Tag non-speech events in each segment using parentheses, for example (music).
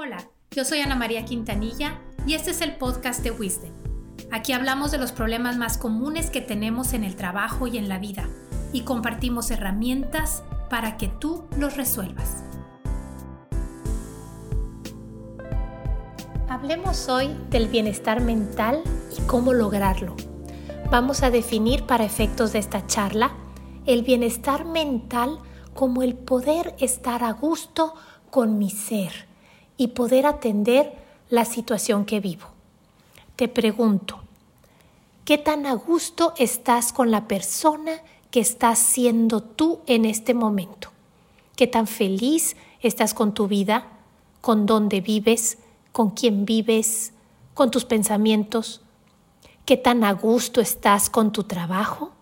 Hola, yo soy Ana María Quintanilla y este es el podcast de Wisdom. Aquí hablamos de los problemas más comunes que tenemos en el trabajo y en la vida y compartimos herramientas para que tú los resuelvas. Hablemos hoy del bienestar mental y cómo lograrlo. Vamos a definir para efectos de esta charla el bienestar mental como el poder estar a gusto con mi ser y poder atender la situación que vivo. Te pregunto, ¿qué tan a gusto estás con la persona que estás siendo tú en este momento? ¿Qué tan feliz estás con tu vida, con dónde vives, con quién vives, con tus pensamientos? ¿Qué tan a gusto estás con tu trabajo?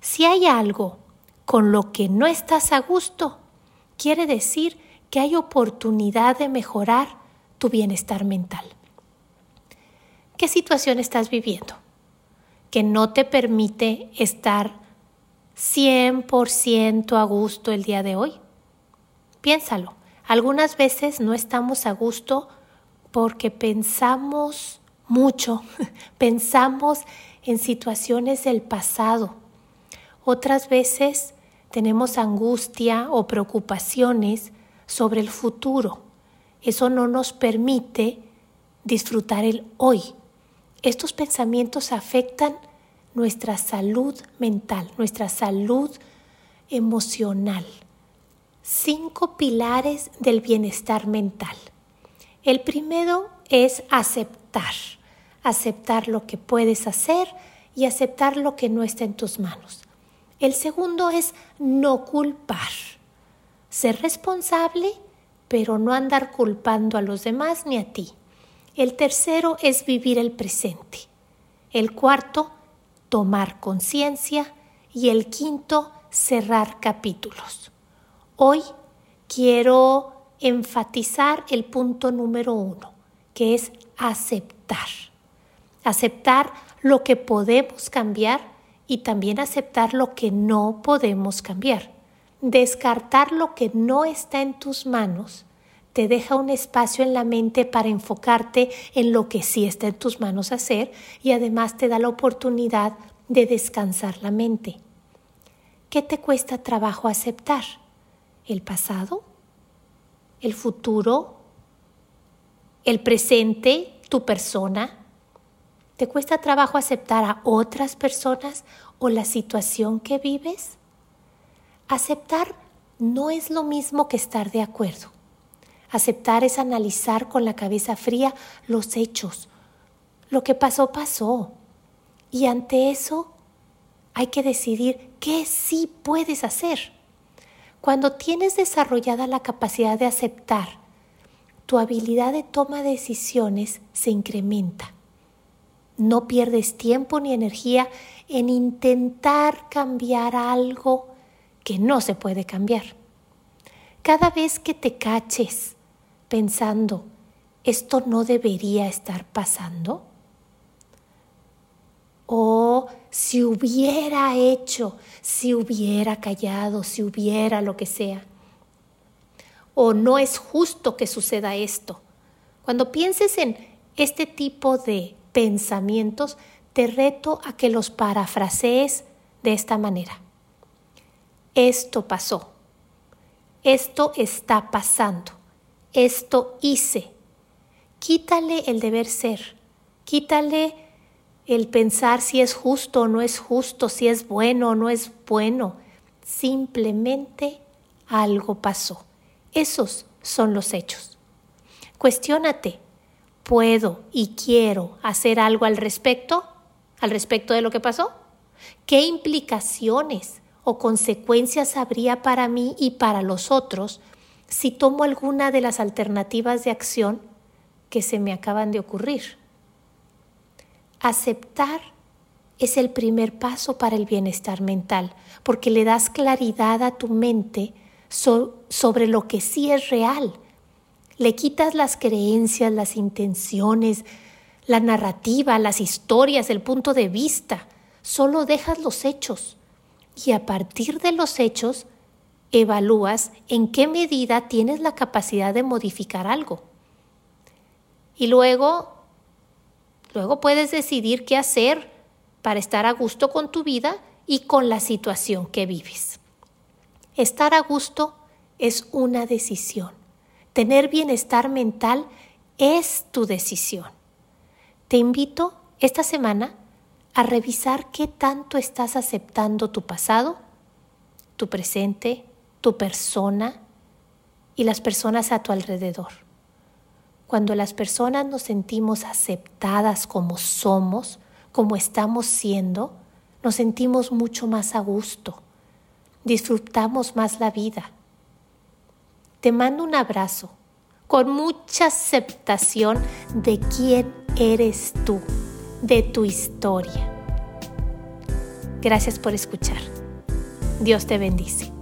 Si hay algo con lo que no estás a gusto, quiere decir hay oportunidad de mejorar tu bienestar mental. ¿Qué situación estás viviendo que no te permite estar 100% a gusto el día de hoy? Piénsalo. Algunas veces no estamos a gusto porque pensamos mucho, (laughs) pensamos en situaciones del pasado. Otras veces tenemos angustia o preocupaciones sobre el futuro. Eso no nos permite disfrutar el hoy. Estos pensamientos afectan nuestra salud mental, nuestra salud emocional. Cinco pilares del bienestar mental. El primero es aceptar, aceptar lo que puedes hacer y aceptar lo que no está en tus manos. El segundo es no culpar ser responsable, pero no andar culpando a los demás ni a ti. El tercero es vivir el presente. El cuarto, tomar conciencia. Y el quinto, cerrar capítulos. Hoy quiero enfatizar el punto número uno, que es aceptar. Aceptar lo que podemos cambiar y también aceptar lo que no podemos cambiar. Descartar lo que no está en tus manos te deja un espacio en la mente para enfocarte en lo que sí está en tus manos hacer y además te da la oportunidad de descansar la mente. ¿Qué te cuesta trabajo aceptar? ¿El pasado? ¿El futuro? ¿El presente? ¿Tu persona? ¿Te cuesta trabajo aceptar a otras personas o la situación que vives? Aceptar no es lo mismo que estar de acuerdo. Aceptar es analizar con la cabeza fría los hechos. Lo que pasó, pasó. Y ante eso hay que decidir qué sí puedes hacer. Cuando tienes desarrollada la capacidad de aceptar, tu habilidad de toma de decisiones se incrementa. No pierdes tiempo ni energía en intentar cambiar algo que no se puede cambiar. Cada vez que te caches pensando, esto no debería estar pasando, o si hubiera hecho, si hubiera callado, si hubiera lo que sea, o no es justo que suceda esto. Cuando pienses en este tipo de pensamientos, te reto a que los parafrasees de esta manera esto pasó, esto está pasando, esto hice. Quítale el deber ser, quítale el pensar si es justo o no es justo, si es bueno o no es bueno. Simplemente algo pasó. Esos son los hechos. Cuestiónate, ¿puedo y quiero hacer algo al respecto? ¿Al respecto de lo que pasó? ¿Qué implicaciones o consecuencias habría para mí y para los otros si tomo alguna de las alternativas de acción que se me acaban de ocurrir. Aceptar es el primer paso para el bienestar mental, porque le das claridad a tu mente sobre lo que sí es real. Le quitas las creencias, las intenciones, la narrativa, las historias, el punto de vista. Solo dejas los hechos y a partir de los hechos evalúas en qué medida tienes la capacidad de modificar algo. Y luego, luego puedes decidir qué hacer para estar a gusto con tu vida y con la situación que vives. Estar a gusto es una decisión. Tener bienestar mental es tu decisión. Te invito esta semana a revisar qué tanto estás aceptando tu pasado, tu presente, tu persona y las personas a tu alrededor. Cuando las personas nos sentimos aceptadas como somos, como estamos siendo, nos sentimos mucho más a gusto, disfrutamos más la vida. Te mando un abrazo con mucha aceptación de quién eres tú, de tu historia. Gracias por escuchar. Dios te bendice.